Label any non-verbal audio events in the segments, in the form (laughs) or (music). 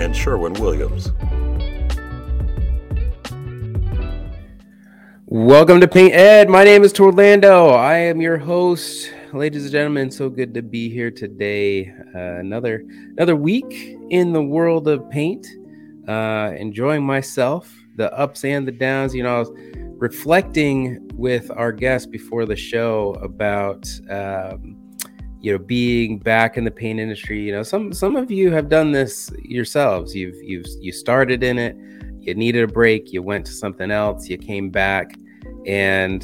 and Sherwin Williams. Welcome to Paint Ed. My name is Torlando. I am your host. Ladies and gentlemen, so good to be here today. Uh, another another week in the world of paint. Uh, enjoying myself, the ups and the downs. You know, I was reflecting with our guest before the show about um, you know being back in the paint industry. You know, some some of you have done this yourselves. You've you've you started in it. You needed a break. You went to something else. You came back, and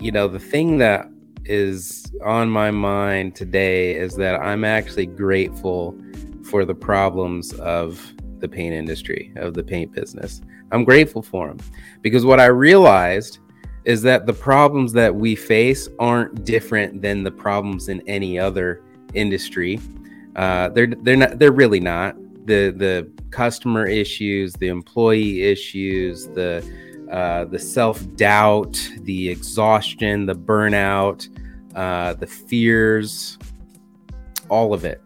you know the thing that is on my mind today is that I'm actually grateful for the problems of the paint industry, of the paint business. I'm grateful for them because what I realized is that the problems that we face aren't different than the problems in any other industry. Uh, they're they're not they're really not the the customer issues, the employee issues, the uh, the self doubt, the exhaustion, the burnout, uh, the fears, all of it.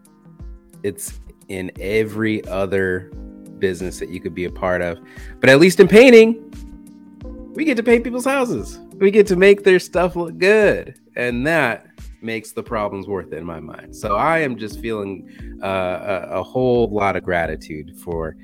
It's in every other business that you could be a part of. But at least in painting, we get to paint people's houses. We get to make their stuff look good. And that makes the problems worth it in my mind. So I am just feeling uh, a, a, whole lot of gratitude for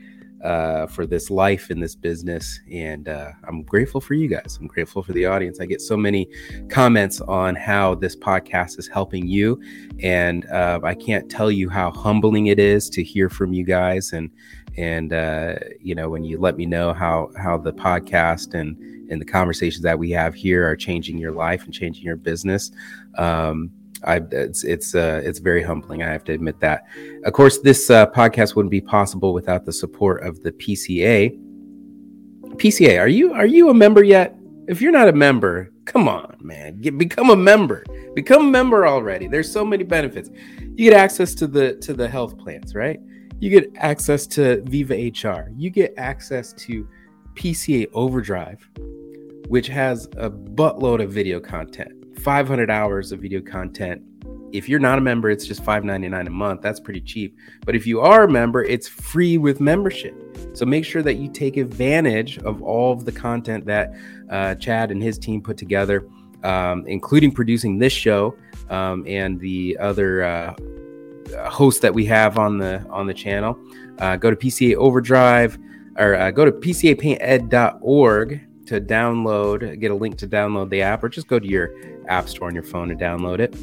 uh, for this life in this business, and uh, I'm grateful for you guys. I'm grateful for the audience. I get so many comments on how this podcast is helping you, and uh, I can't tell you how humbling it is to hear from you guys and and uh, you know when you let me know how how the podcast and and the conversations that we have here are changing your life and changing your business um, I, it's it's uh, it's very humbling. I have to admit that. Of course, this uh, podcast wouldn't be possible without the support of the PCA. PCA, are you are you a member yet? If you're not a member, come on, man, Get, become a member. Become a member already. There's so many benefits. You get access to the to the health plans, right? You get access to Viva HR. You get access to PCA Overdrive, which has a buttload of video content, 500 hours of video content. If you're not a member, it's just $5.99 a month. That's pretty cheap. But if you are a member, it's free with membership. So make sure that you take advantage of all of the content that uh, Chad and his team put together, um, including producing this show um, and the other uh, hosts that we have on the on the channel. Uh, go to PCA Overdrive or uh, go to PCAPaintEd.org to download, get a link to download the app, or just go to your app store on your phone and download it.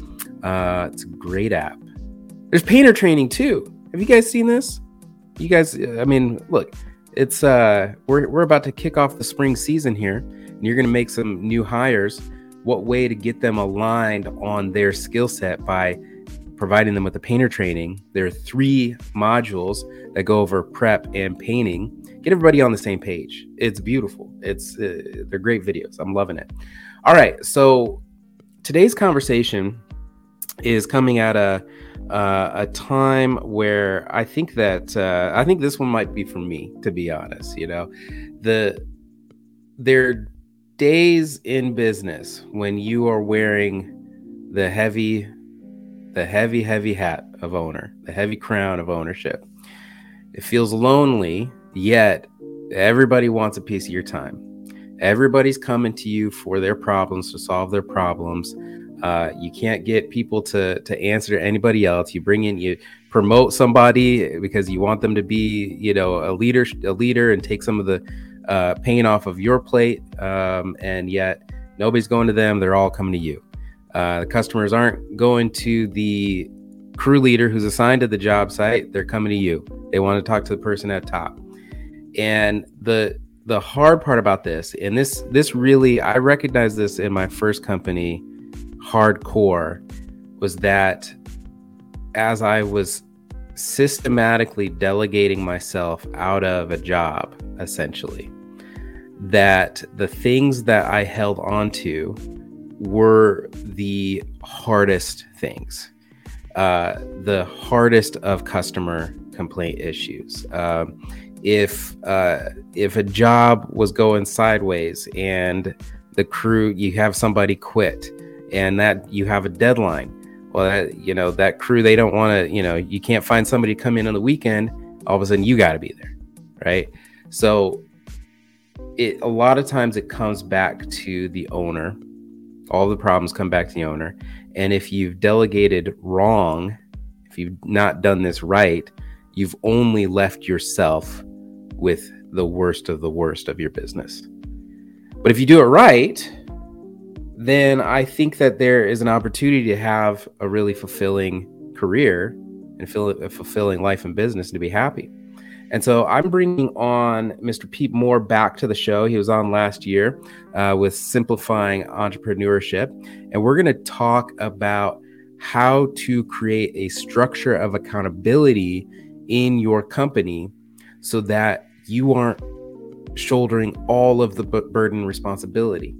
Uh, it's a great app. There's painter training too. Have you guys seen this? You guys, I mean, look, it's uh, we're we're about to kick off the spring season here, and you're gonna make some new hires. What way to get them aligned on their skill set by providing them with the painter training. There are three modules that go over prep and painting. Get everybody on the same page. It's beautiful. It's uh, they're great videos. I'm loving it. All right, so today's conversation is coming at a uh, a time where I think that uh, I think this one might be for me, to be honest. You know, the there days in business when you are wearing the heavy the heavy, heavy hat of owner, the heavy crown of ownership. It feels lonely, yet everybody wants a piece of your time. Everybody's coming to you for their problems to solve their problems. Uh, you can't get people to to answer to anybody else. You bring in you promote somebody because you want them to be you know a leader a leader and take some of the uh, pain off of your plate. Um, and yet nobody's going to them. They're all coming to you. Uh, the customers aren't going to the crew leader who's assigned to the job site. They're coming to you. They want to talk to the person at top. And the the hard part about this, and this this really I recognized this in my first company, hardcore, was that as I was systematically delegating myself out of a job, essentially, that the things that I held onto were the hardest things, uh, the hardest of customer complaint issues. Um, if uh, if a job was going sideways and the crew, you have somebody quit, and that you have a deadline. Well, that, you know that crew they don't want to. You know, you can't find somebody to come in on the weekend. All of a sudden, you got to be there, right? So, it a lot of times it comes back to the owner. All the problems come back to the owner, and if you've delegated wrong, if you've not done this right, you've only left yourself with the worst of the worst of your business. But if you do it right, then I think that there is an opportunity to have a really fulfilling career and feel a fulfilling life and business and to be happy. And so I'm bringing on Mr. Pete Mohr back to the show. He was on last year uh, with Simplifying Entrepreneurship. And we're going to talk about how to create a structure of accountability in your company so that you aren't shouldering all of the burden responsibility.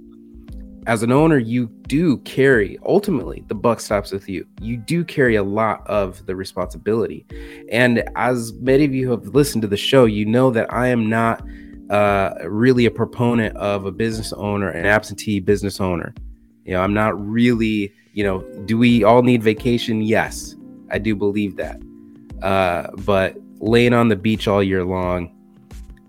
As an owner, you do carry ultimately the buck stops with you. You do carry a lot of the responsibility. And as many of you have listened to the show, you know that I am not uh, really a proponent of a business owner, an absentee business owner. You know, I'm not really, you know, do we all need vacation? Yes, I do believe that. Uh, but laying on the beach all year long,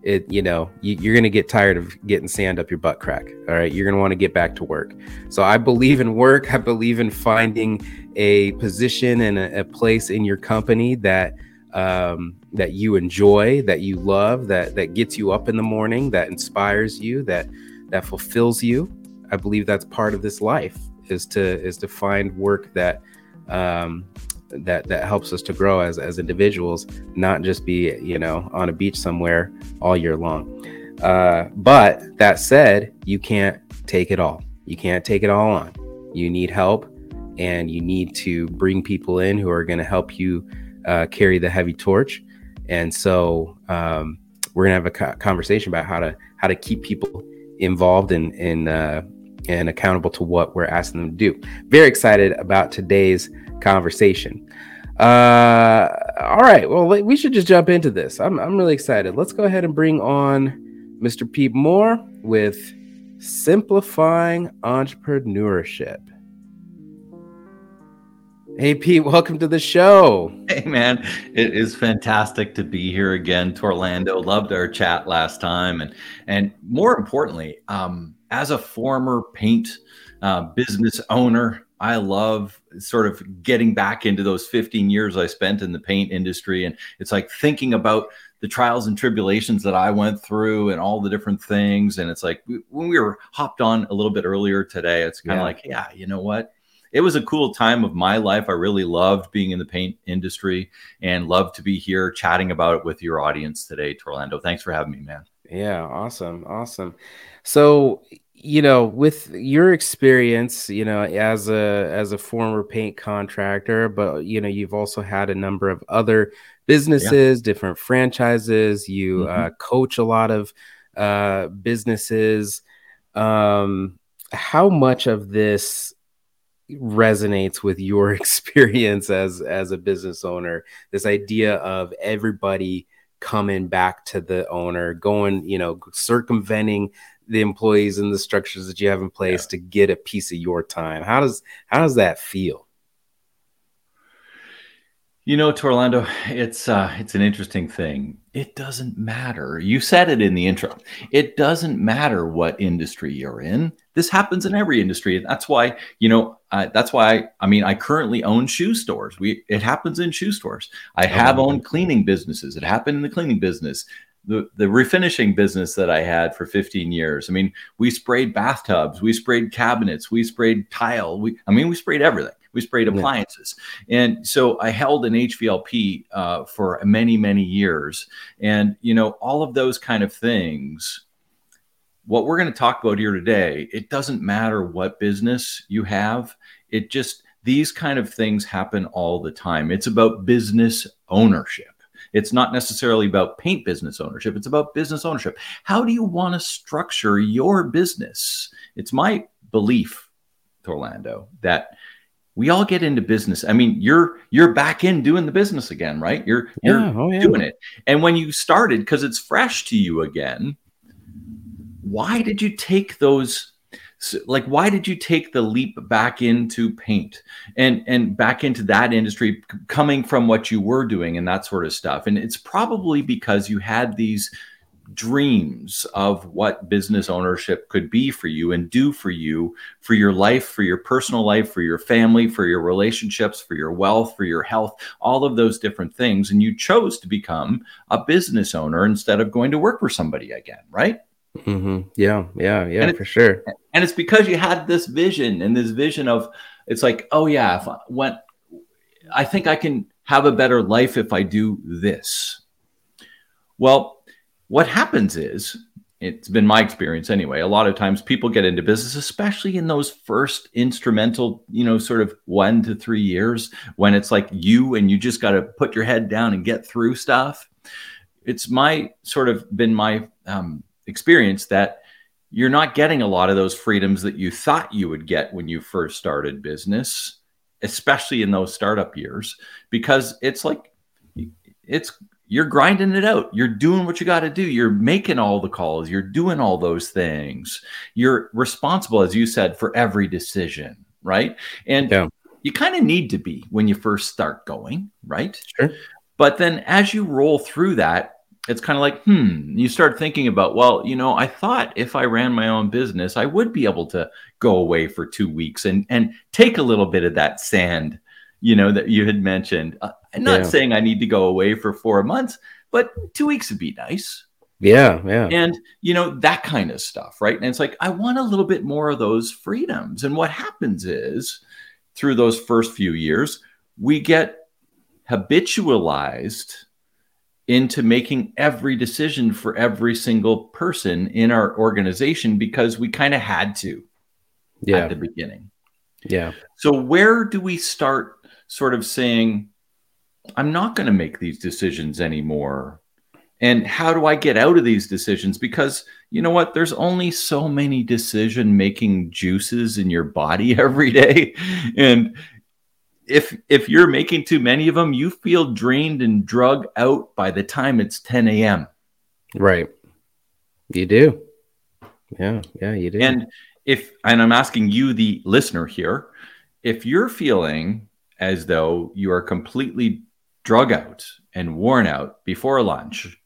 it you know you, are going to get tired of getting sand up your butt crack all right? You're going to want to get back to work. So i believe in work. I believe in finding a position and a, a place in your company that um, that you enjoy that you love that that gets you up in the morning that inspires you that that fulfills you. I believe that's part of this life is to is to find work that um, that that helps us to grow as as individuals, not just be you know on a beach somewhere all year long. Uh, but that said, you can't take it all. You can't take it all on. You need help, and you need to bring people in who are going to help you uh, carry the heavy torch. And so um, we're gonna have a conversation about how to how to keep people involved and and uh, and accountable to what we're asking them to do. Very excited about today's conversation. Uh, all right. Well, we should just jump into this. I'm, I'm really excited. Let's go ahead and bring on Mr. Pete Mohr with Simplifying Entrepreneurship. Hey, Pete, welcome to the show. Hey, man, it is fantastic to be here again Torlando. Loved our chat last time. And, and more importantly, um, as a former paint uh, business owner, I love sort of getting back into those 15 years I spent in the paint industry. And it's like thinking about the trials and tribulations that I went through and all the different things. And it's like when we were hopped on a little bit earlier today, it's kind of yeah. like, yeah, you know what? It was a cool time of my life. I really loved being in the paint industry and love to be here chatting about it with your audience today, Torlando. Thanks for having me, man. Yeah, awesome. Awesome. So, you know with your experience you know as a as a former paint contractor but you know you've also had a number of other businesses yeah. different franchises you mm-hmm. uh, coach a lot of uh, businesses um, how much of this resonates with your (laughs) experience as as a business owner this idea of everybody coming back to the owner going you know circumventing the employees and the structures that you have in place yeah. to get a piece of your time. How does how does that feel? You know, Torlando, it's uh, it's an interesting thing. It doesn't matter. You said it in the intro. It doesn't matter what industry you're in. This happens in every industry. That's why you know. Uh, that's why I, I mean I currently own shoe stores. We it happens in shoe stores. I oh, have owned cleaning businesses. It happened in the cleaning business the, the refinishing business that I had for 15 years. I mean, we sprayed bathtubs, we sprayed cabinets, we sprayed tile. We, I mean, we sprayed everything. We sprayed appliances. Yeah. And so I held an HVLP uh, for many, many years. And, you know, all of those kind of things, what we're going to talk about here today, it doesn't matter what business you have. It just, these kind of things happen all the time. It's about business ownership. It's not necessarily about paint business ownership, it's about business ownership. How do you want to structure your business? It's my belief, Torlando, that we all get into business. I mean, you're you're back in doing the business again, right? You're you're yeah, oh, yeah. doing it. And when you started because it's fresh to you again, why did you take those so, like why did you take the leap back into paint and and back into that industry coming from what you were doing and that sort of stuff? And it's probably because you had these dreams of what business ownership could be for you and do for you for your life for your personal life for your family for your relationships for your wealth for your health all of those different things. And you chose to become a business owner instead of going to work for somebody again right Mm-hmm. Yeah, yeah, yeah, it, for sure. And it's because you had this vision and this vision of it's like, oh yeah, if I went, I think I can have a better life if I do this. Well, what happens is it's been my experience anyway. A lot of times people get into business, especially in those first instrumental, you know, sort of one to three years when it's like you and you just got to put your head down and get through stuff. It's my sort of been my um, experience that you're not getting a lot of those freedoms that you thought you would get when you first started business, especially in those startup years, because it's like it's you're grinding it out. You're doing what you got to do. You're making all the calls. You're doing all those things. You're responsible, as you said, for every decision, right? And yeah. you kind of need to be when you first start going, right? Sure. But then as you roll through that, it's kind of like, hmm, you start thinking about, well, you know, I thought if I ran my own business, I would be able to go away for two weeks and and take a little bit of that sand, you know, that you had mentioned. Uh, I'm not yeah. saying I need to go away for four months, but two weeks would be nice. Yeah, yeah. And you know, that kind of stuff, right? And it's like, I want a little bit more of those freedoms. And what happens is through those first few years, we get habitualized into making every decision for every single person in our organization because we kind of had to yeah. at the beginning. Yeah. So where do we start sort of saying, I'm not going to make these decisions anymore? And how do I get out of these decisions? Because you know what? There's only so many decision making juices in your body (laughs) every day. And if if you're making too many of them, you feel drained and drug out by the time it's 10 a.m. Right. You do. Yeah, yeah, you do. And if and I'm asking you, the listener here, if you're feeling as though you are completely drug out and worn out before lunch,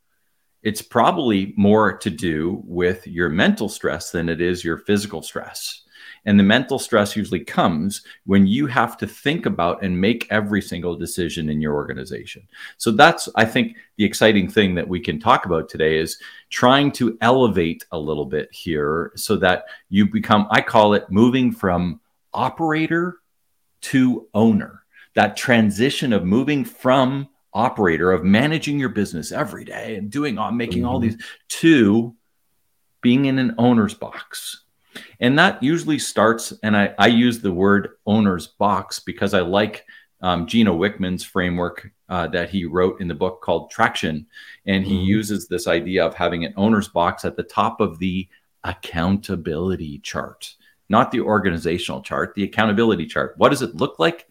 it's probably more to do with your mental stress than it is your physical stress. And the mental stress usually comes when you have to think about and make every single decision in your organization. So that's, I think, the exciting thing that we can talk about today is trying to elevate a little bit here so that you become, I call it moving from operator to owner. That transition of moving from operator, of managing your business every day and doing all, making mm-hmm. all these, to being in an owner's box and that usually starts, and I, I use the word owner's box because I like um, Gino Wickman's framework uh, that he wrote in the book called Traction. And he mm-hmm. uses this idea of having an owner's box at the top of the accountability chart, not the organizational chart, the accountability chart. What does it look like?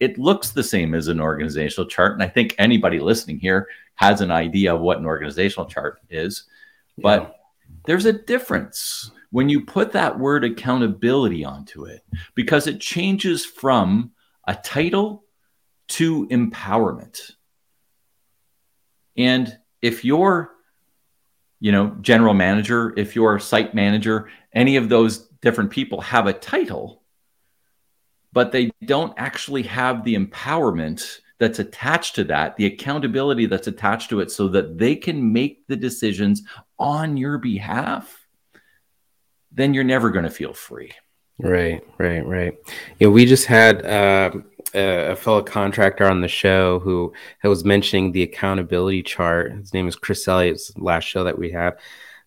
It looks the same as an organizational chart. And I think anybody listening here has an idea of what an organizational chart is. But yeah. there's a difference when you put that word accountability onto it, because it changes from a title to empowerment. And if you're, you know, general manager, if you're site manager, any of those different people have a title, but they don't actually have the empowerment that's attached to that, the accountability that's attached to it, so that they can make the decisions on your behalf then you're never going to feel free. Right, right, right. Yeah, we just had uh, a fellow contractor on the show who was mentioning the accountability chart. His name is Chris Elliott's last show that we had.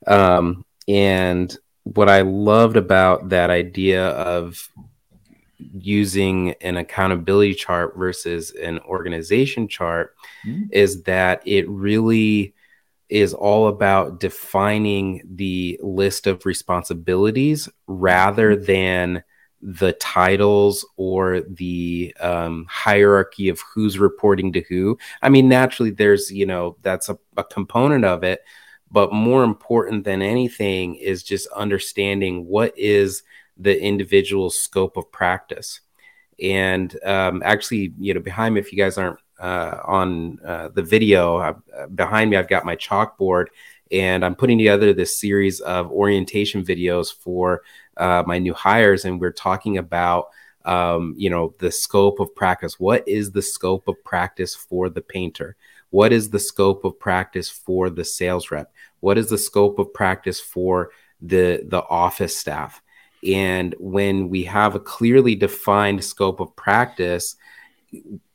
Um, and what I loved about that idea of using an accountability chart versus an organization chart mm-hmm. is that it really is all about defining the list of responsibilities rather mm-hmm. than the titles or the um, hierarchy of who's reporting to who. I mean, naturally, there's, you know, that's a, a component of it. But more important than anything is just understanding what is the individual scope of practice. And um, actually, you know, behind me, if you guys aren't uh, on uh, the video, uh, behind me, I've got my chalkboard and I'm putting together this series of orientation videos for uh, my new hires, and we're talking about um, you know the scope of practice. What is the scope of practice for the painter? What is the scope of practice for the sales rep? What is the scope of practice for the the office staff? And when we have a clearly defined scope of practice,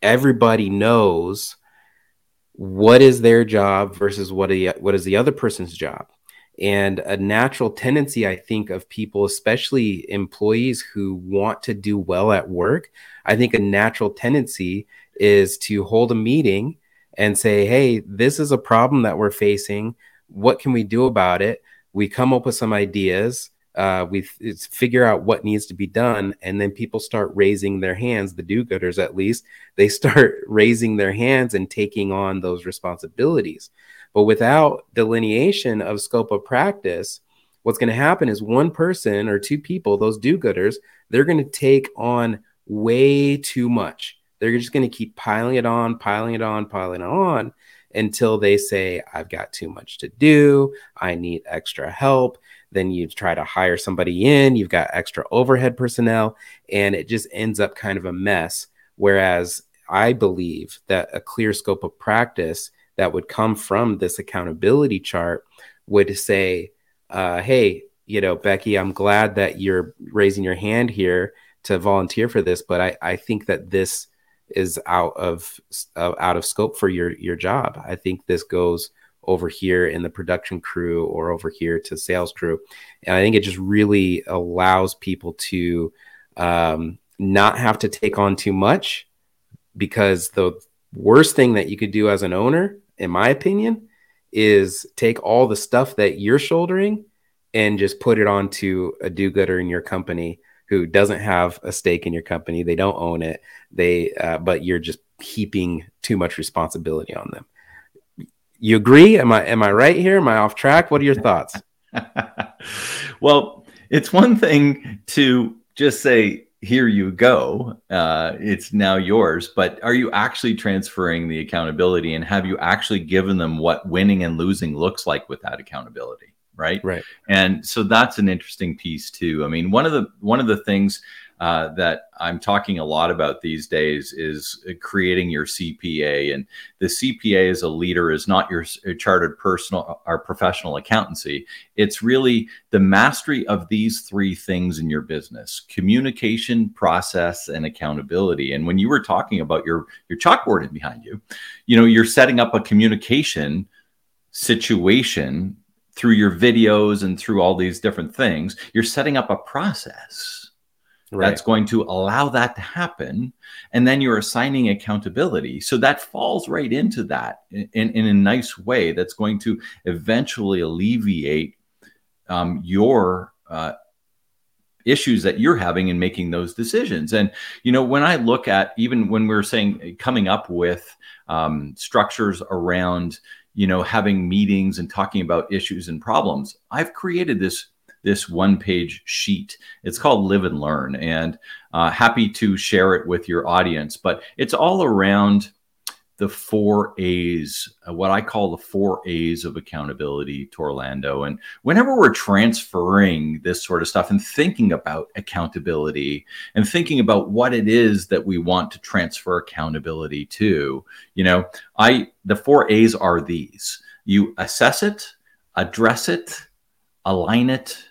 everybody knows what is their job versus what, a, what is the other person's job. And a natural tendency i think of people especially employees who want to do well at work i think a natural tendency is to hold a meeting and say hey this is a problem that we're facing. What can we do about it? We come up with some ideas uh, we figure out what needs to be done and then people start raising their hands the do-gooders at least they (laughs) start raising their hands and taking on those responsibilities but without delineation of scope of practice, what's going to happen is one person or two people, those do gooders, they're going to take on way too much. They're just going to keep piling it on, piling it on, piling it on until they say, I've got too much to do. I need extra help. Then you try to hire somebody in, you've got extra overhead personnel, and it just ends up kind of a mess. Whereas I believe that a clear scope of practice that would come from this accountability chart would say, uh, hey, you know, Becky, I'm glad that you're raising your hand here to volunteer for this, but I, I think that this is out of uh, out of scope for your your job. I think this goes over here in the production crew or over here to sales crew, and I think it just really allows people to um, not have to take on too much because the worst thing that you could do as an owner in my opinion, is take all the stuff that you're shouldering and just put it onto a do-gooder in your company who doesn't have a stake in your company. They don't own it. They, uh, but you're just heaping too much responsibility on them. You agree? Am I am I right here? Am I off track? What are your thoughts? (laughs) well, it's one thing to just say here you go uh, it's now yours but are you actually transferring the accountability and have you actually given them what winning and losing looks like with that accountability right right and so that's an interesting piece too i mean one of the one of the things uh, that I'm talking a lot about these days is creating your CPA. And the CPA as a leader is not your chartered personal or professional accountancy. It's really the mastery of these three things in your business communication, process, and accountability. And when you were talking about your, your chalkboard behind you, you know, you're setting up a communication situation through your videos and through all these different things. You're setting up a process Right. That's going to allow that to happen. And then you're assigning accountability. So that falls right into that in, in a nice way that's going to eventually alleviate um, your uh, issues that you're having in making those decisions. And, you know, when I look at even when we are saying coming up with um, structures around, you know, having meetings and talking about issues and problems, I've created this this one page sheet. It's called Live and Learn, and uh, happy to share it with your audience. But it's all around the four A's, uh, what I call the four A's of accountability Torlando. And whenever we're transferring this sort of stuff and thinking about accountability and thinking about what it is that we want to transfer accountability to, you know, I the four A's are these. You assess it, address it, align it,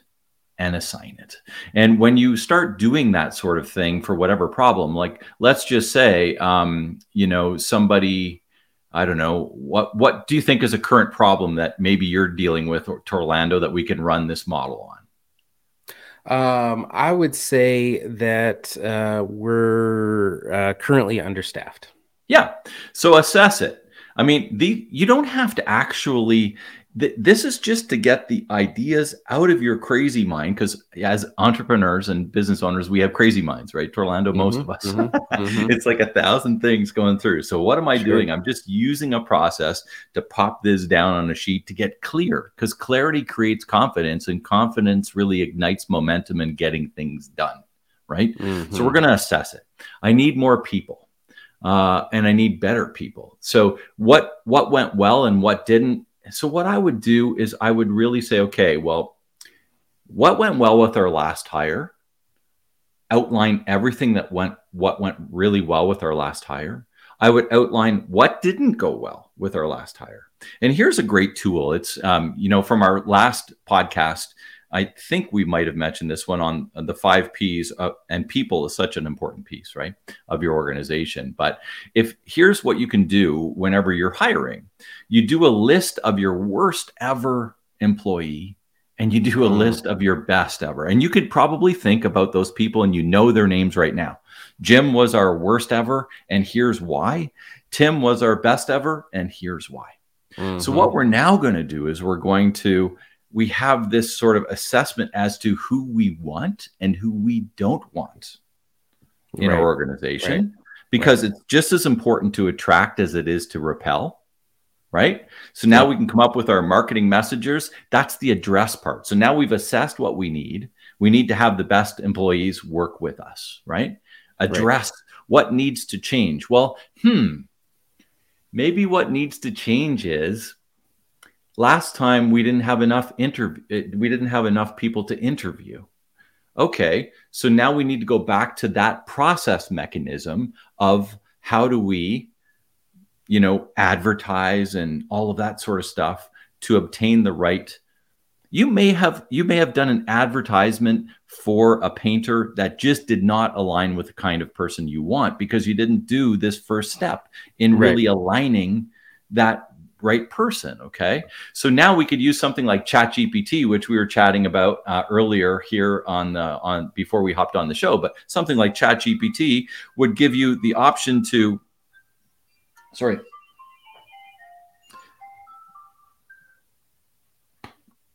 and assign it. And when you start doing that sort of thing for whatever problem, like let's just say, um, you know, somebody, I don't know, what what do you think is a current problem that maybe you're dealing with Torlando that we can run this model on? Um, I would say that uh, we're uh, currently understaffed. Yeah. So assess it. I mean, the you don't have to actually th- this is just to get the ideas out of your crazy mind because as entrepreneurs and business owners we have crazy minds right Torlando most mm-hmm, of us mm-hmm, mm-hmm. (laughs) it's like a thousand things going through so what am i sure. doing i'm just using a process to pop this down on a sheet to get clear because clarity creates confidence and confidence really ignites momentum in getting things done right so we're mm-hmm. going to assess it i need more people uh, and I need better people. So what what went well and what didn't? So what I would do is I would really say, okay, well, what went well with our last hire? Outline everything that went what went really well with our last hire. I would outline what didn't go well with our last hire. And here's a great tool. It's um, you know from our last podcast. I think we might have mentioned this one on the five P's, uh, and people is such an important piece, right, of your organization. But if here's what you can do whenever you're hiring, you do a list of your worst ever employee and you do a mm. list of your best ever. And you could probably think about those people and you know their names right now. Jim was our worst ever, and here's why. Tim was our best ever, and here's why. Mm-hmm. So, what we're now going to do is we're going to we have this sort of assessment as to who we want and who we don't want in right. our organization right. because right. it's just as important to attract as it is to repel right so now yeah. we can come up with our marketing messengers that's the address part so now we've assessed what we need we need to have the best employees work with us right address what needs to change well hmm maybe what needs to change is last time we didn't have enough interview we didn't have enough people to interview. Okay so now we need to go back to that process mechanism of how do we you know advertise and all of that sort of stuff to obtain the right you may have you may have done an advertisement for a painter that just did not align with the kind of person you want because you didn't do this first step in really aligning that right person. Okay. So now we could use something like ChatGPT, which we were chatting about uh, earlier here on the, on before we hopped on the show. But something like ChatGPT would give you the option to, sorry.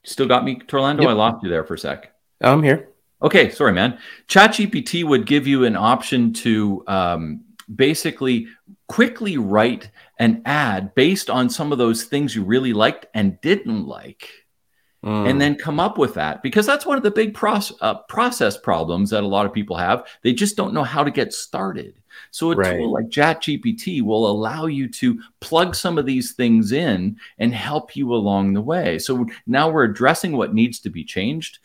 Still got me, Torlando? Yep. I lost you there for a sec. I'm here. Okay, sorry, man. ChatGPT would give you an option to um, basically quickly write an ad based on some of those things you really liked and didn't like. Mm. And then come up with that because that's one of the big proce- uh, process problems that a lot of people have. They just don't know how to get started. So a right. tool like ChatGPT will allow you to plug some of these things in and help you along the way. So now we're addressing what needs to be changed.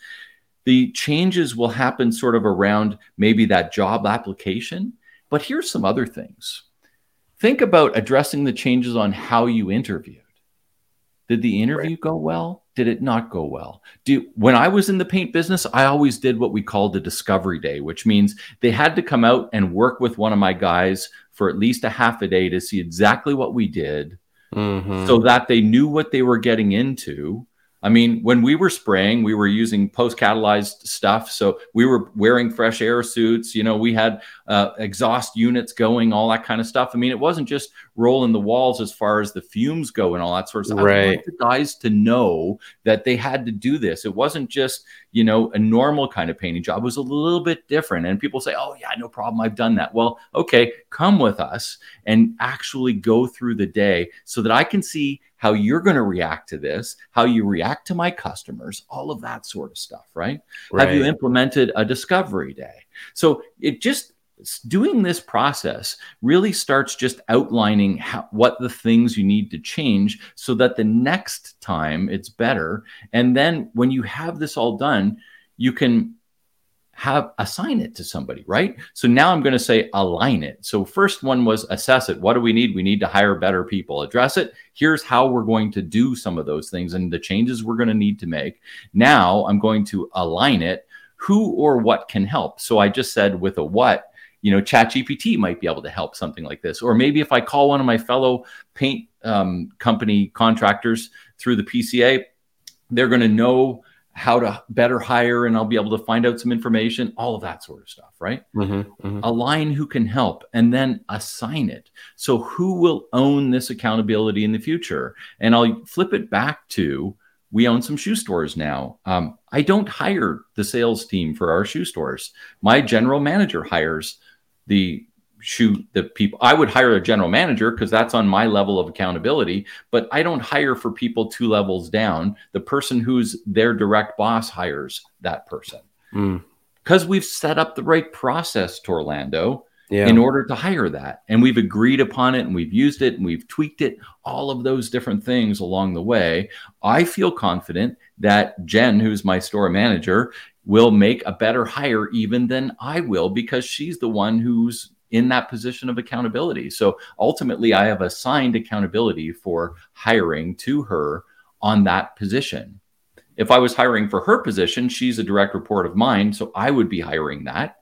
The changes will happen sort of around maybe that job application but here's some other things. Think about addressing the changes on how you interviewed. Did the interview right. go well? Did it not go well? Do when I was in the paint business, I always did what we called the discovery day, which means they had to come out and work with one of my guys for at least a half a day to see exactly what we did mm-hmm. so that they knew what they were getting into I mean, when we were spraying, we were using post catalyzed stuff. So we were wearing fresh air suits. You know, we had uh, exhaust units going, all that kind of stuff. I mean, it wasn't just rolling the walls as far as the fumes go and all that sort of stuff. Right. I want the guys to know that they had to do this. It wasn't just, you know, a normal kind of painting job. Was a little bit different. And people say, oh, yeah, no problem. I've done that. Well, okay, come with us and actually go through the day so that I can see how you're going to react to this, how you react to my customers, all of that sort of stuff, right? right? Have you implemented a discovery day? So it just doing this process really starts just outlining how, what the things you need to change so that the next time it's better. And then when you have this all done, you can have assign it to somebody, right? So now I'm going to say align it. So first one was assess it. What do we need? We need to hire better people. Address it. Here's how we're going to do some of those things and the changes we're going to need to make. Now I'm going to align it. Who or what can help? So I just said with a what, you know, ChatGPT might be able to help something like this. Or maybe if I call one of my fellow paint um, company contractors through the PCA, they're going to know how to better hire and I'll be able to find out some information, all of that sort of stuff, right? Mm-hmm, mm-hmm. Align who can help and then assign it. So, who will own this accountability in the future? And I'll flip it back to we own some shoe stores now. Um, I don't hire the sales team for our shoe stores. My general manager hires the shoot the people i would hire a general manager because that's on my level of accountability but i don't hire for people two levels down the person who's their direct boss hires that person because mm. we've set up the right process Torlando yeah. in order to hire that and we've agreed upon it and we've used it and we've tweaked it all of those different things along the way i feel confident that jen who's my store manager will make a better hire even than i will because she's the one who's in that position of accountability. So ultimately, I have assigned accountability for hiring to her on that position. If I was hiring for her position, she's a direct report of mine, so I would be hiring that.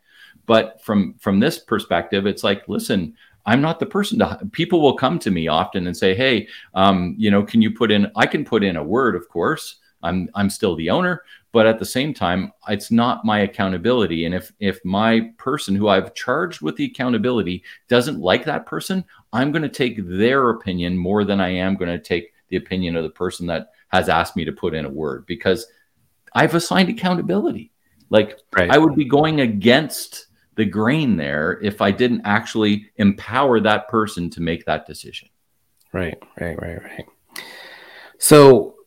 But from from this perspective, it's like, listen, I'm not the person to. People will come to me often and say, "Hey, um, you know, can you put in? I can put in a word, of course. I'm I'm still the owner, but at the same time it's not my accountability. And if if my person who i've charged with the accountability doesn't like that person i'm going to take their opinion more than i am going to take the opinion of the person that has asked me to put in a word because i've assigned accountability. Like right. i would be going against the grain there if i didn't actually empower that person to make that decision. Right right right right. So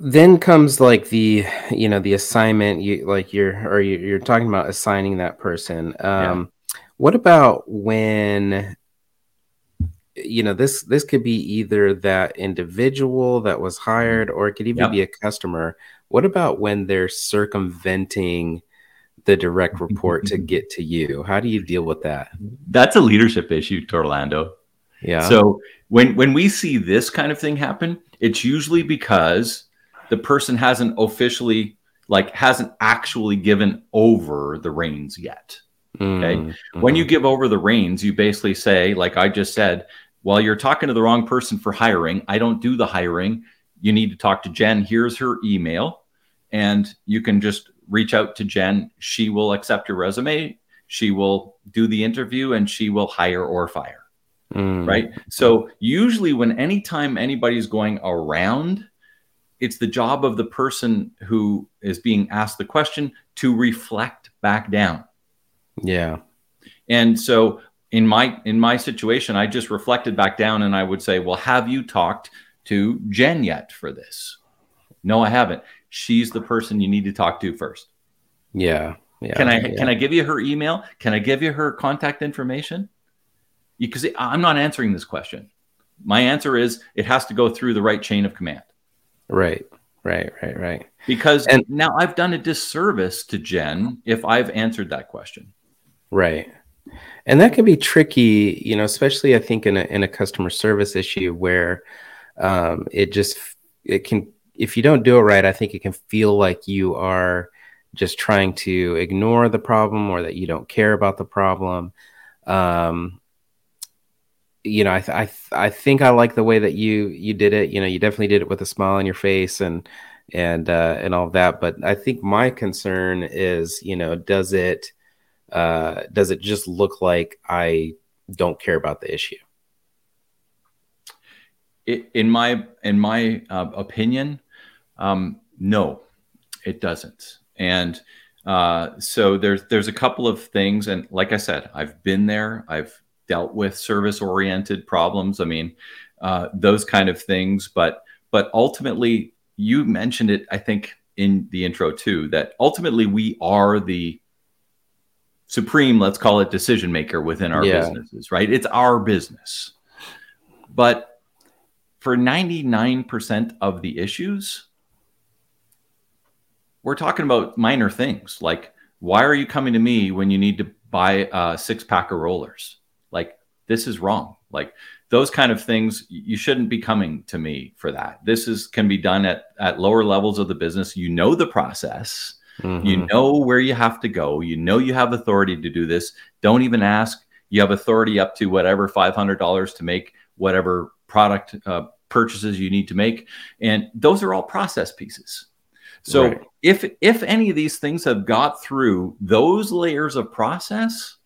then comes like the you know the assignment you like you're or you're talking about assigning that person. Um yeah. what about when you know this this could be either that individual that was hired or it could even yep. be a customer. What about when they're circumventing the direct report to get to you? How do you deal with that? That's a leadership issue Torlando. Yeah. So when when we see this kind of thing happen it's usually because the person hasn't officially like hasn't actually given over the reins yet. Okay. Mm-hmm. When you give over the reins, you basically say, like I just said, well, you're talking to the wrong person for hiring. I don't do the hiring. You need to talk to Jen. Here's her email. And you can just reach out to Jen. She will accept your resume. She will do the interview and she will hire or fire. Mm. Right. So usually when anytime anybody's going around it's the job of the person who is being asked the question to reflect back down. Yeah. And so in my in my situation i just reflected back down and i would say well have you talked to jen yet for this? No i haven't. She's the person you need to talk to first. Yeah. Yeah. Can i yeah. can i give you her email? Can i give you her contact information? Because i'm not answering this question. My answer is it has to go through the right chain of command Right. Right, right, right. Because and now I've done a disservice to Jen if I've answered that question. Right. And that can be tricky, you know, especially I think in a in a customer service issue where um, it just it can if you don't do it right, I think it can feel like you are just trying to ignore the problem or that you don't care about the problem. Um, you know, I, th- I, th- I think I like the way that you, you did it. You know, you definitely did it with a smile on your face and, and, uh, and all that. But I think my concern is, you know, does it, uh, does it just look like I don't care about the issue? In my, in my uh, opinion, um, no, it doesn't. And, uh, so there's there's a couple of things, and like I said, I've been there. I've dealt with service oriented problems. I mean, uh, those kind of things. But but ultimately, you mentioned it. I think in the intro too that ultimately we are the supreme, let's call it decision maker within our yeah. businesses, right? It's our business. But for 99% of the issues, we're talking about minor things like why are you coming to me when you need to buy a six pack of rollers? This is wrong. Like those kind of things you shouldn't be coming to me for that. This is can be done at at lower levels of the business. You know the process. Mm-hmm. you know where you have to go. You know you have authority to do this. Don't even ask. You have authority up to whatever $500 to make whatever product uh, purchases you need to make. And those are all process pieces. So Right. if if any of these things have got through those layers of process,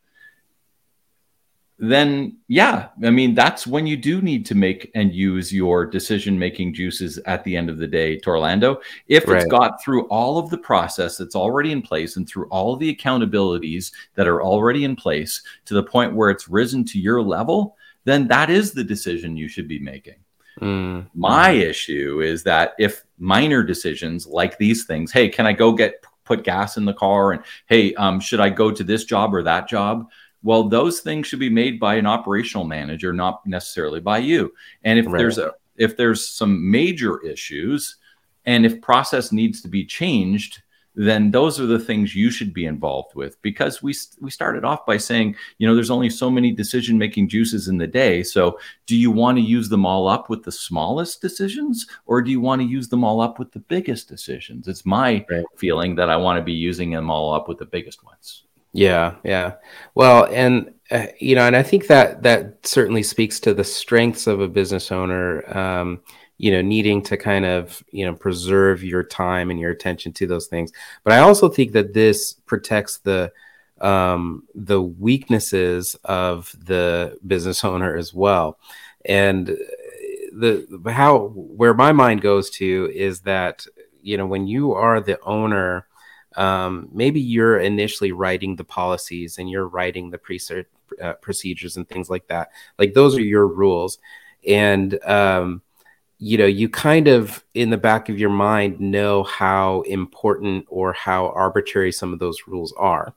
then yeah, I mean that's when you do need to make and use your decision making juices at the end of the day Torlando. If it's got through all of the process that's already in place and through all the accountabilities that are already in place to the point where it's risen to your level, then that is the decision you should be making. Mm. My issue is that if minor decisions like these things, hey, can I go get put gas in the car? And hey, um, should I go to this job or that job? Well, those things should be made by an operational manager, not necessarily by you. And if Right. there's a if there's some major issues and if process needs to be changed, then those are the things you should be involved with because we we started off by saying, you know, there's only so many decision making juices in the day. So, do you want to use them all up with the smallest decisions or do you want to use them all up with the biggest decisions? It's my Right. feeling that I want to be using them all up with the biggest ones. Yeah, yeah. Well, and uh, you know, and I think that that certainly speaks to the strengths of a business owner. Um, you know, needing to kind of you know preserve your time and your attention to those things. But I also think that this protects the um, the weaknesses of the business owner as well. And uh, the how where my mind goes to is that you know when you are the owner um, maybe you're initially writing the policies and you're writing the pre- uh, procedures and things like that. Like those are your rules, and um, you know you kind of in the back of your mind know how important or how arbitrary some of those rules are.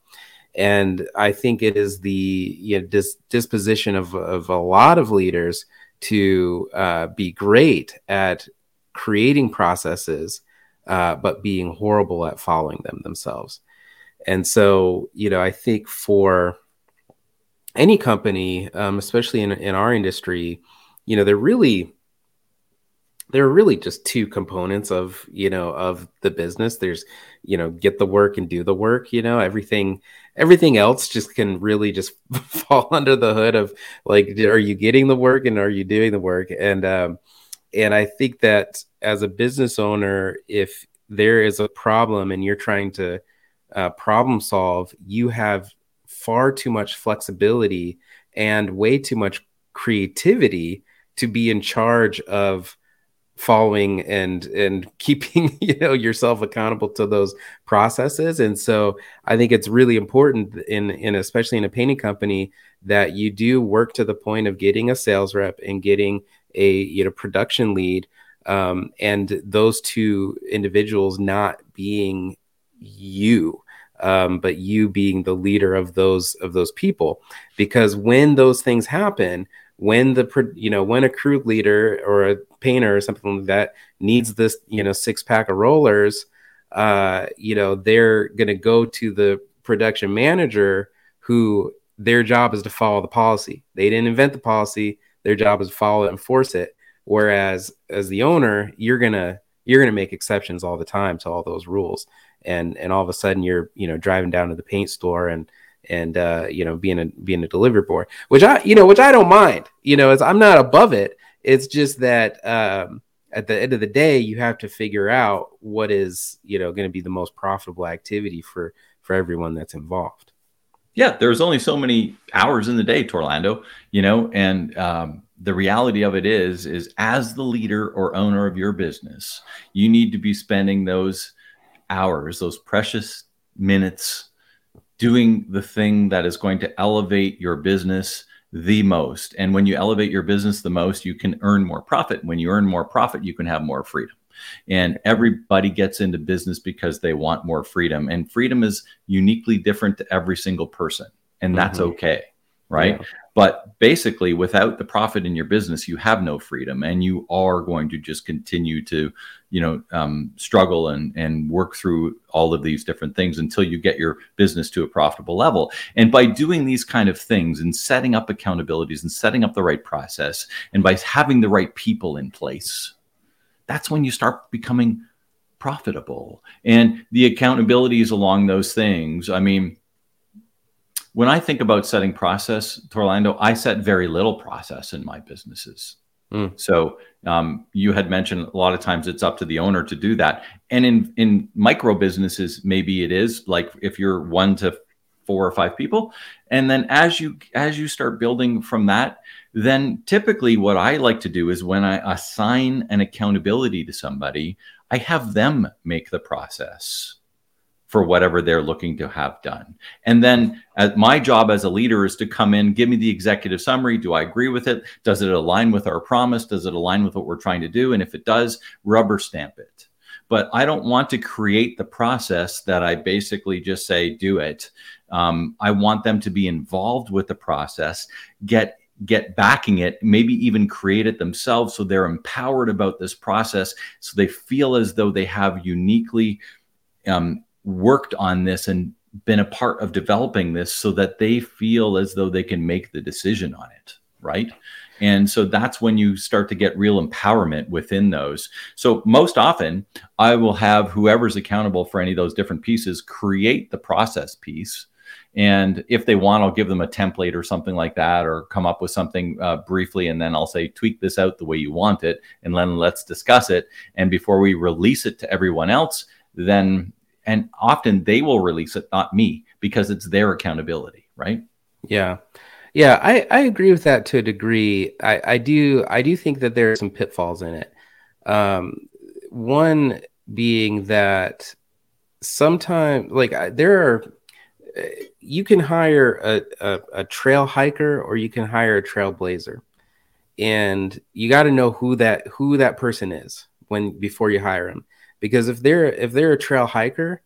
And I think it is the you know, dis- disposition of, of a lot of leaders to uh, be great at creating processes uh, but being horrible at following them themselves. And so, you know, I think for any company, um, especially in, in our industry, you know, they're really there are really just two components of you know of the business there's you know get the work and do the work you know everything everything else just can really just (laughs) fall under the hood of like are you getting the work and are you doing the work and um and i think that as a business owner if there is a problem and you're trying to uh, problem solve you have far too much flexibility and way too much creativity to be in charge of following and and (laughs) keeping you know yourself accountable to those processes. And so i think it's really important in in especially in a painting company that you do work to the point of getting a sales rep and getting a you know production lead um, and those two individuals not being you um, but you being the leader of those of those people. Because when those things happen when the you know when a crew leader or a painter or something like that needs this you know six pack of rollers uh you know they're going to go to the production manager who their job is to follow the policy. They didn't invent the policy their job is to follow it and enforce it whereas as the owner you're to you're to make exceptions all the time to all those rules and and all of a sudden you're you know driving down to the paint store and and uh, you know being a being a delivery boy, which I you know which I don't mind. You know, as I'm not above it. It's just that um, at the end of the day, you have to figure out what is you know going to be the most profitable activity for for everyone that's involved. Yeah, there's only so many hours in the day, Torlando. You know, and um, the reality of it is, is as the leader or owner of your business, you need to be spending those hours, those precious minutes doing the thing that is going to elevate your business the most. And when you elevate your business the most, you can earn more profit. When you earn more profit, you can have more freedom. And everybody gets into business because they want more freedom. And freedom is uniquely different to every single person. And that's mm-hmm. okay. Right. Yeah. But basically, without the profit in your business, you have no freedom, and you are going to just continue to, you know, um, struggle and and work through all of these different things until you get your business to a profitable level. And by doing these kind of things and setting up accountabilities and setting up the right process, and by having the right people in place, that's when you start becoming profitable. And the accountabilities along those things. I mean when I think about setting process, Torlando, I set very little process in my businesses. Mm. So um, you had mentioned a lot of times it's up to the owner to do that, and in in micro businesses, maybe it is like if you're one to four or five people, and then as you as you start building from that, then typically what I like to do is when I assign an accountability to somebody, I have them make the process for whatever they're looking to have done. And then uh, my job as a leader is to come in, give me the executive summary. Do I agree with it? Does it align with our promise? Does it align with what we're trying to do? And if it does, rubber stamp it. But I don't want to create the process that I basically just say, do it. Um, I want them to be involved with the process, get get backing it, maybe even create it themselves so they're empowered about this process so they feel as though they have uniquely um, worked on this and been a part of developing this so that they feel as though they can make the decision on it right? And so that's when you start to get real empowerment within those. So most often i will have whoever's accountable for any of those different pieces create the process piece and if they want i'll give them a template or something like that or come up with something uh, briefly and then i'll say tweak this out the way you want it and then let's discuss it. And before we release it to everyone else then and often they will release it not me because it's their accountability right? Yeah. Yeah i i agree with that to a degree. I i do i do think that there are some pitfalls in it. Um one being that sometimes like there are you can hire a, a, a trail hiker or you can hire a trailblazer. And you got to know who that who that person is when before you hire them because if they're if they're a trail hiker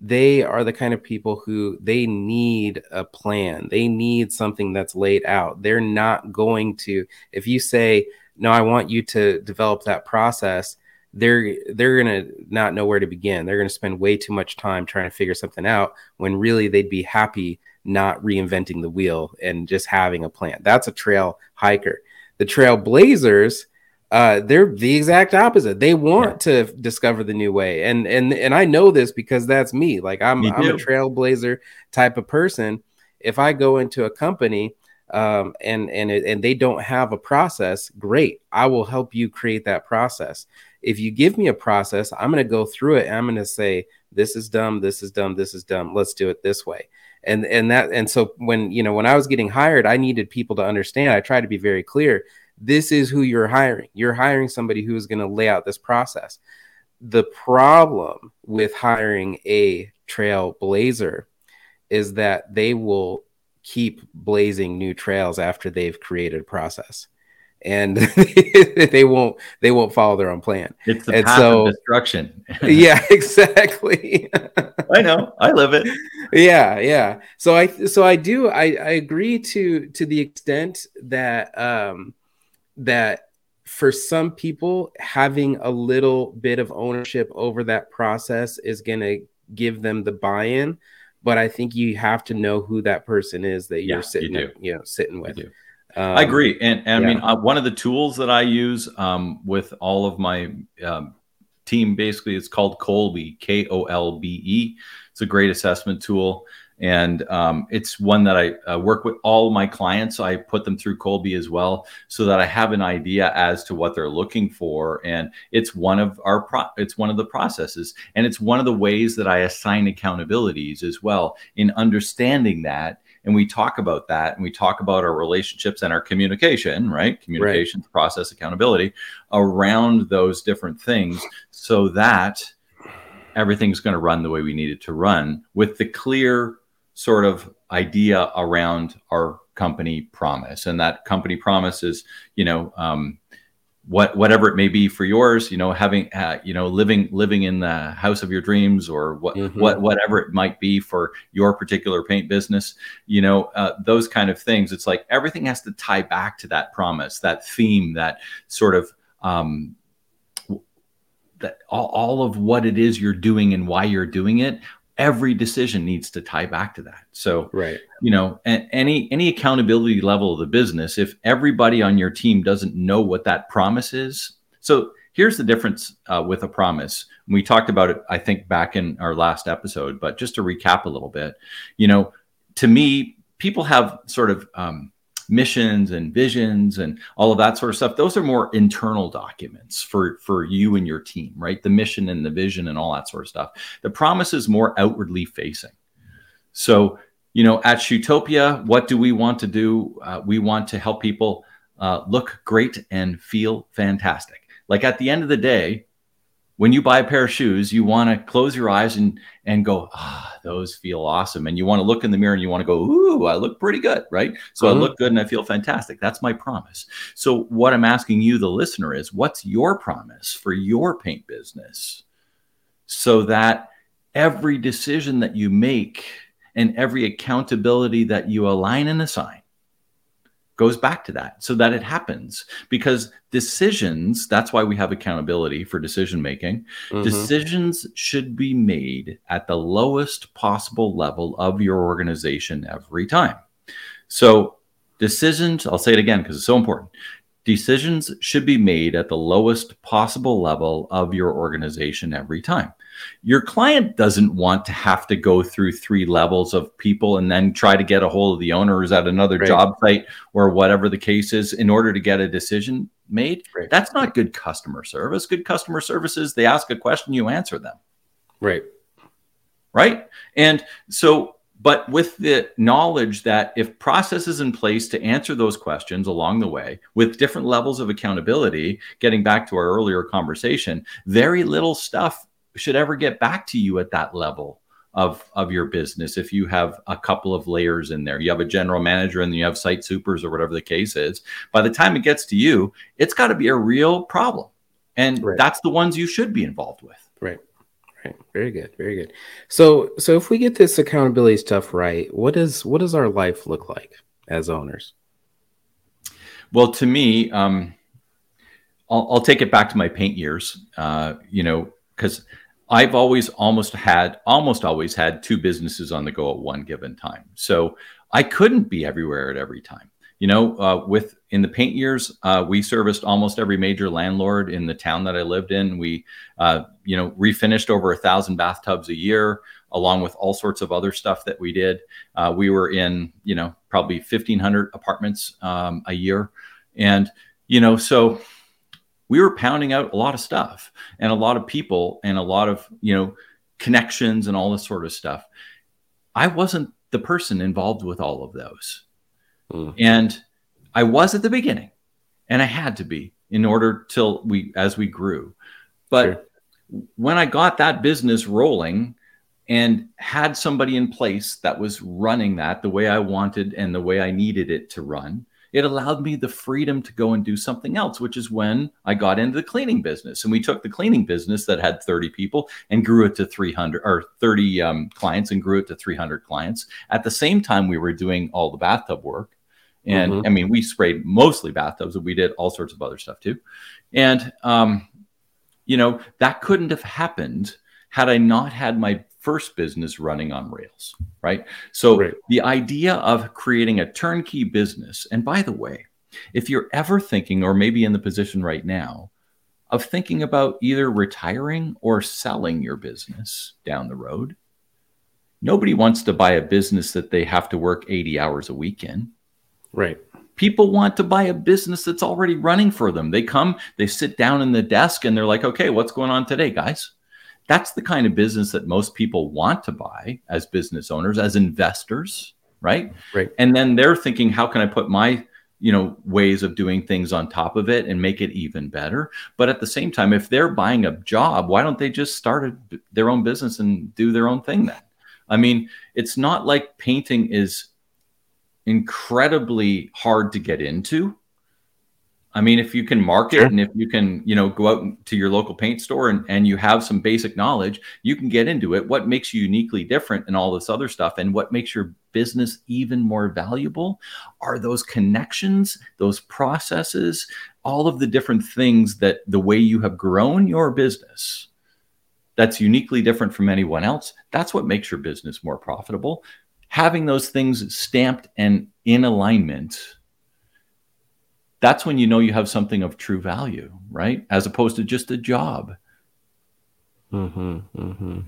they are the kind of people who they need a plan. They need something that's laid out. They're not going to if you say no i want you to develop that process they're they're going to not know where to begin they're going to spend way too much time trying to figure something out when really they'd be happy not reinventing the wheel and just having a plan that's a trail hiker the trailblazers uh, they're the exact opposite. They want yeah. to discover the new way, and and and I know this because that's me. Like I'm I'm a trailblazer type of person. If I go into a company um, and and it, and they don't have a process, great. I will help you create that process. If you give me a process, I'm going to go through it and I'm going to say this is dumb, this is dumb, this is dumb. Let's do it this way. And and that and so when you know when I was getting hired, I needed people to understand. I tried to be very clear this is who you're hiring. You're hiring somebody who is going to lay out this process. The problem with hiring a trailblazer is that they will keep blazing new trails after they've created a process and (laughs) they won't they won't follow their own plan. It's the and path so, of destruction. (laughs) yeah, (laughs) exactly. I know. I live it. Yeah, yeah. So I so I do I, I agree to to the extent that um that for some people, having a little bit of ownership over that process is going to give them the buy in. But I think you have to know who that person is that you're sitting, you, you, know, sitting with. Um, I agree, and, and yeah. I mean, uh, one of the tools that I use um, with all of my um, team basically is called Kolbe, K O L B E. It's a great assessment tool and um, it's one that I uh, work with all my clients. I put them through Kolbe as well, so that I have an idea as to what they're looking for. And it's one of our pro- it's one of the processes, and it's one of the ways that I assign accountabilities as well. In understanding that, and we talk about that, and we talk about our relationships and our communication, right? Communication, right. process, accountability around those different things, so that everything's going to run the way we need it to run with the clear sort of idea around our company promise and that company promise is you know um, what whatever it may be for yours you know having uh, you know living living in the house of your dreams or what mm-hmm. what whatever it might be for your particular paint business you know uh, those kind of things it's like everything has to tie back to that promise that theme that sort of um, that all, all of what it is you're doing and why you're doing it every decision needs to tie back to that. So, right, you know, any any accountability level of the business, if everybody on your team doesn't know what that promise is, so here's the difference uh, with a promise. We talked about it, I think, back in our last episode, but just to recap a little bit, you know, to me, people have sort of um, missions and visions and all of that sort of stuff. Those are more internal documents for for you and your team right? The mission and the vision and all that sort of stuff. The promise is more outwardly facing. So you know at shootopia what do we want to do? Uh, we want to help people uh, look great and feel fantastic. Like at the end of the day when you buy a pair of shoes, you want to close your eyes and and go, ah, those feel awesome. And you want to look in the mirror and you want to go, ooh, I look pretty good, right? So mm-hmm. I look good and I feel fantastic. That's my promise. So what I'm asking you, the listener, is what's your promise for your paint business? So that every decision that you make and every accountability that you align and assign goes back to that so that it happens. Because decisions that's why we have accountability for decision making. Mm-hmm. decisions should be made at the lowest possible level of your organization every time. So decisions i'll say it again because it's so important decisions should be made at the lowest possible level of your organization every time your client doesn't want to have to go through three levels of people and then try to get a hold of the owners at another right. job site or whatever the case is in order to get a decision made. Right. That's not good customer service. Good customer service is they ask a question, you answer them. Right. Right. And so, but with the knowledge that if processes in place to answer those questions along the way with different levels of accountability, getting back to our earlier conversation, very little stuff should ever get back to you at that level of of your business if you have a couple of layers in there. You have a general manager and you have site supers or whatever the case is. By the time it gets to you it's got to be a real problem. And right. that's the ones you should be involved with. Right right. Very good. Very good. So so if we get this accountability stuff right what is what does our life look like as owners? Well to me um I'll, I'll take it back to my paint years. Uh you know because I've always almost had almost always had two businesses on the go at one given time. So I couldn't be everywhere at every time. You know, uh, with in the paint years, uh, we serviced almost every major landlord in the town that I lived in. We, uh, you know, refinished over a thousand bathtubs a year, along with all sorts of other stuff that we did. Uh, we were in, you know, probably fifteen hundred apartments um, a year, and you know, so we were pounding out a lot of stuff and a lot of people and a lot of you know connections and all this sort of stuff i wasn't the person involved with all of those mm. and i was at the beginning and i had to be in order till we as we grew but sure. when i got that business rolling and had somebody in place that was running that the way i wanted and the way i needed it to run it allowed me the freedom to go and do something else, which is when I got into the cleaning business. And we took the cleaning business that had 30 people and grew it to 300 or 30 um, clients and grew it to 300 clients. At the same time, we were doing all the bathtub work. And mm-hmm. I mean, we sprayed mostly bathtubs, but we did all sorts of other stuff too. And, um, you know, that couldn't have happened had I not had my first business running on Rails, right? So right. the idea of creating a turnkey business, and by the way, if you're ever thinking, or maybe in the position right now, of thinking about either retiring or selling your business down the road, nobody wants to buy a business that they have to work 80 hours a week in. Right. People want to buy a business that's already running for them. They come, they sit down in the desk, and they're like, okay, what's going on today, guys? That's the kind of business that most people want to buy as business owners, as investors, right? Right. And then they're thinking, how can I put my you know ways of doing things on top of it and make it even better but at the same time if they're buying a job why don't they just start a, their own business and do their own thing then i mean it's not like painting is incredibly hard to get into I mean, if you can market sure. and if you can, you know, go out to your local paint store and, and you have some basic knowledge, you can get into it. What makes you uniquely different and all this other stuff, and what makes your business even more valuable are those connections, those processes, all of the different things that the way you have grown your business that's uniquely different from anyone else. That's what makes your business more profitable. Having those things stamped and in alignment that's when you know you have something of true value, right? As opposed to just a job. Mm-hmm, mm-hmm.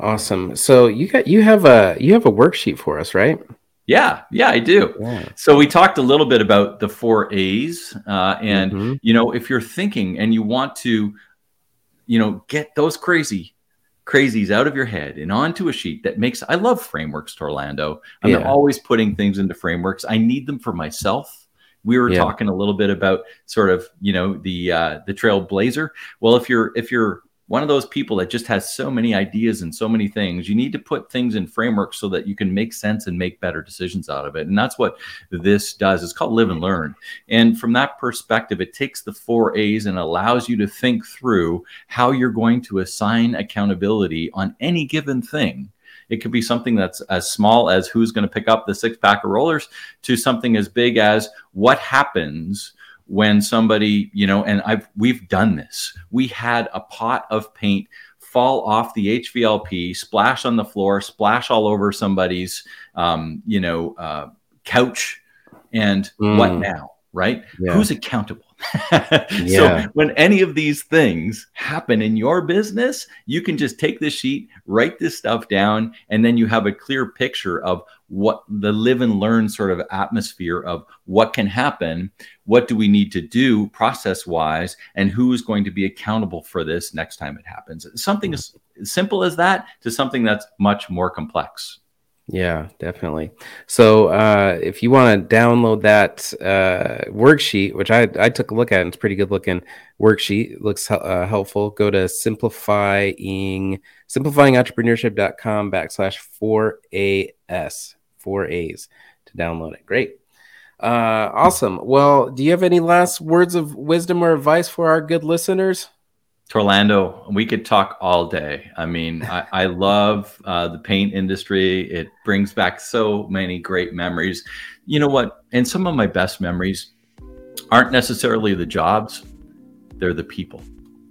Awesome. So you got you have a you have a worksheet for us, right? Yeah, yeah, I do. Yeah. So we talked a little bit about the four A's, uh, and mm-hmm. you know, if you're thinking and you want to, you know, get those crazy crazies out of your head and onto a sheet that makes I love frameworks Torlando. I'm yeah. always putting things into frameworks. I need them for myself. We were yeah. talking a little bit about sort of, you know, the uh the trailblazer. Well, if you're if you're one of those people that just has so many ideas and so many things. You need to put things in framework so that you can make sense and make better decisions out of it. And that's what this does. It's called live and learn. And from that perspective, it takes the four A's and allows you to think through how you're going to assign accountability on any given thing. It could be something that's as small as who's going to pick up the six pack of rollers to something as big as what happens when somebody, you know, and I've we've done this. We had a pot of paint fall off the HVLP, splash on the floor, splash all over somebody's, um, you know, uh, couch, and mm. what now? Right? Yeah. Who's accountable? (laughs) yeah. So when any of these things happen in your business, you can just take this sheet, write this stuff down, and then you have a clear picture of what the live and learn sort of atmosphere of what can happen, what do we need to do process wise, and who is going to be accountable for this next time it happens. Something hmm. as simple as that to something that's much more complex. Yeah, definitely. So uh, if you want to download that uh, worksheet, which I, I took a look at, and it's pretty good looking worksheet, looks uh, helpful. Go to simplifying simplifyingentrepreneurship.com backslash four AS four A's to download it. Great. Uh, awesome. Well, do you have any last words of wisdom or advice for our good listeners? Torlando, we could talk all day. I mean, I, I love uh, the paint industry. It brings back so many great memories. You know what? And some of my best memories aren't necessarily the jobs, they're the people.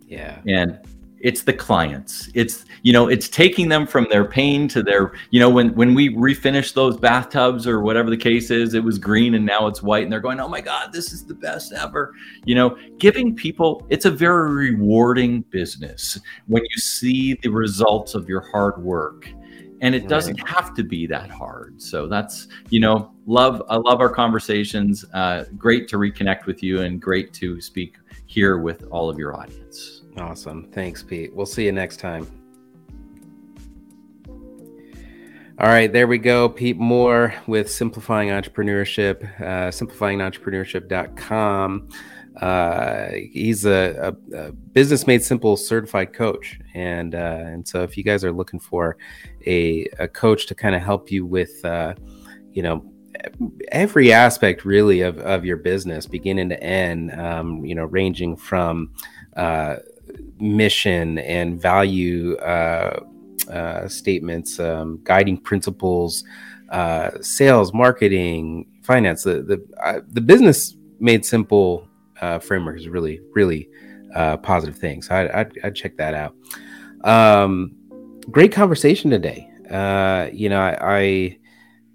Yeah. And it's the clients. It's you know it's taking them from their pain to their you know when when we refinish those bathtubs or whatever the case is it was green and now it's white and they're going oh my god this is the best ever. You know giving people it's a very rewarding business when you see the results of your hard work. And it doesn't have to be that hard. So that's you know love i love our conversations. Uh, great to reconnect with you and great to speak here with all of your audience Awesome. Thanks, Pete. We'll see you next time. All right, there we go. Pete Mohr with Simplifying Entrepreneurship, uh, simplifyingentrepreneurship.com. Uh, he's a, a, a, business made simple certified coach, and uh, and so if you guys are looking for a, a coach to kind of help you with, uh, you know, every aspect really of, of your business, beginning to end, um, you know, ranging from uh, mission and value uh, uh, statements, um, guiding principles, uh, sales, marketing, finance. The the uh, the business made simple uh, framework is really really uh, positive thing. So I, I'd, I'd check that out. Um, great conversation today. you know, I, I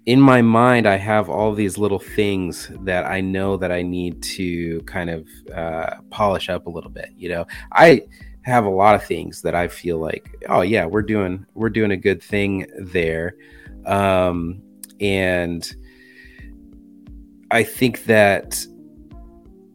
in my mind, I have all these little things that I know that I need to kind of uh, polish up a little bit. You know, I have a lot of things that I feel like, oh yeah, we're doing we're doing a good thing there, um, and I think that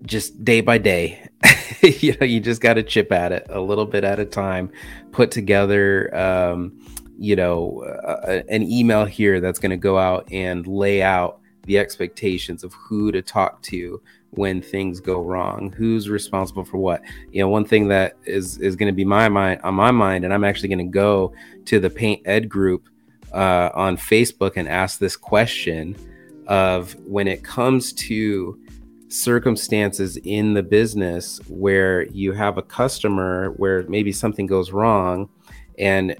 just day by day, (laughs) you know, you just got to chip at it a little bit at a time, put together. Um, you know, uh, an email here that's going to go out and lay out the expectations of who to talk to when things go wrong. Who's responsible for what? You know one thing that is is going to be my mind on my mind and i'm actually going to go to the paint ed group uh, on facebook and ask this question of when it comes to circumstances in the business where you have a customer where maybe something goes wrong and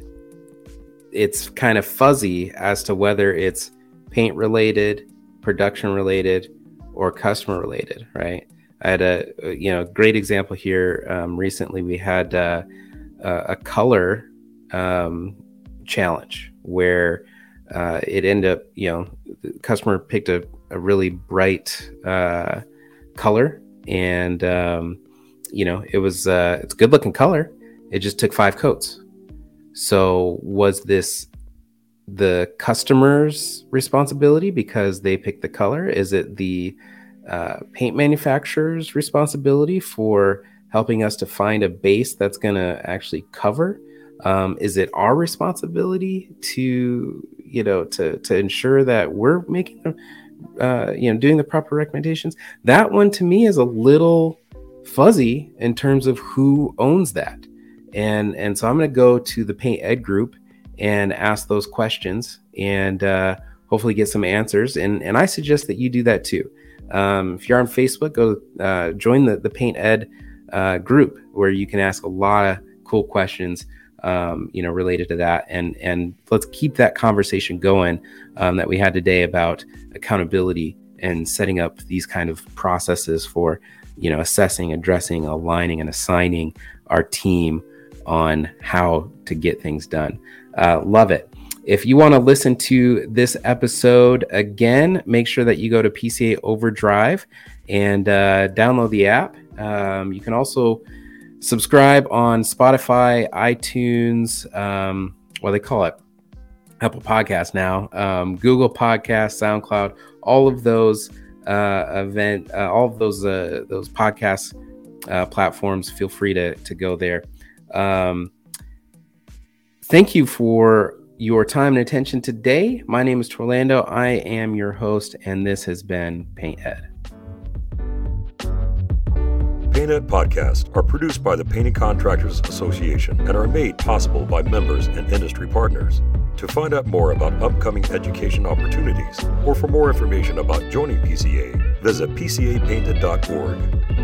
it's kind of fuzzy as to whether it's paint related production related or customer related, right? I had a you know great example here um, recently. We had uh, a color um, challenge where uh, it ended up you know the customer picked a, a really bright uh, color and um, you know it was uh, it's good looking color. It just took five coats. So was this the customer's responsibility because they pick the color? Is it the uh, paint manufacturer's responsibility for helping us to find a base that's going to actually cover? Um, is it our responsibility to you know to to ensure that we're making the uh, you know doing the proper recommendations? That one to me is a little fuzzy in terms of who owns that, and and so I'm going to go to the Paint Ed group and ask those questions and uh, hopefully get some answers. And and I suggest that you do that too. Um, if you're on Facebook, go uh, join the the Paint Ed uh, group where you can ask a lot of cool questions. Um, you know, related to that, and and let's keep that conversation going um, that we had today about accountability and setting up these kind of processes for you know assessing, addressing, aligning, and assigning our team on how to get things done. Uh, love it. If you want to listen to this episode again, make sure that you go to PCA Overdrive and uh, download the app. Um, you can also subscribe on Spotify, iTunes, um, well, they call it Apple Podcast now, um, Google Podcast, SoundCloud, all of those uh, event, uh, all of those uh, those podcast uh, platforms. Feel free to to go there. Um, thank you for your time and attention today. My name is Torlando. I am your host, and this has been Paint Ed. Paint Ed podcasts are produced by the Painting Contractors Association and are made possible by members and industry partners. To find out more about upcoming education opportunities or for more information about joining PCA, visit pcapainted.org.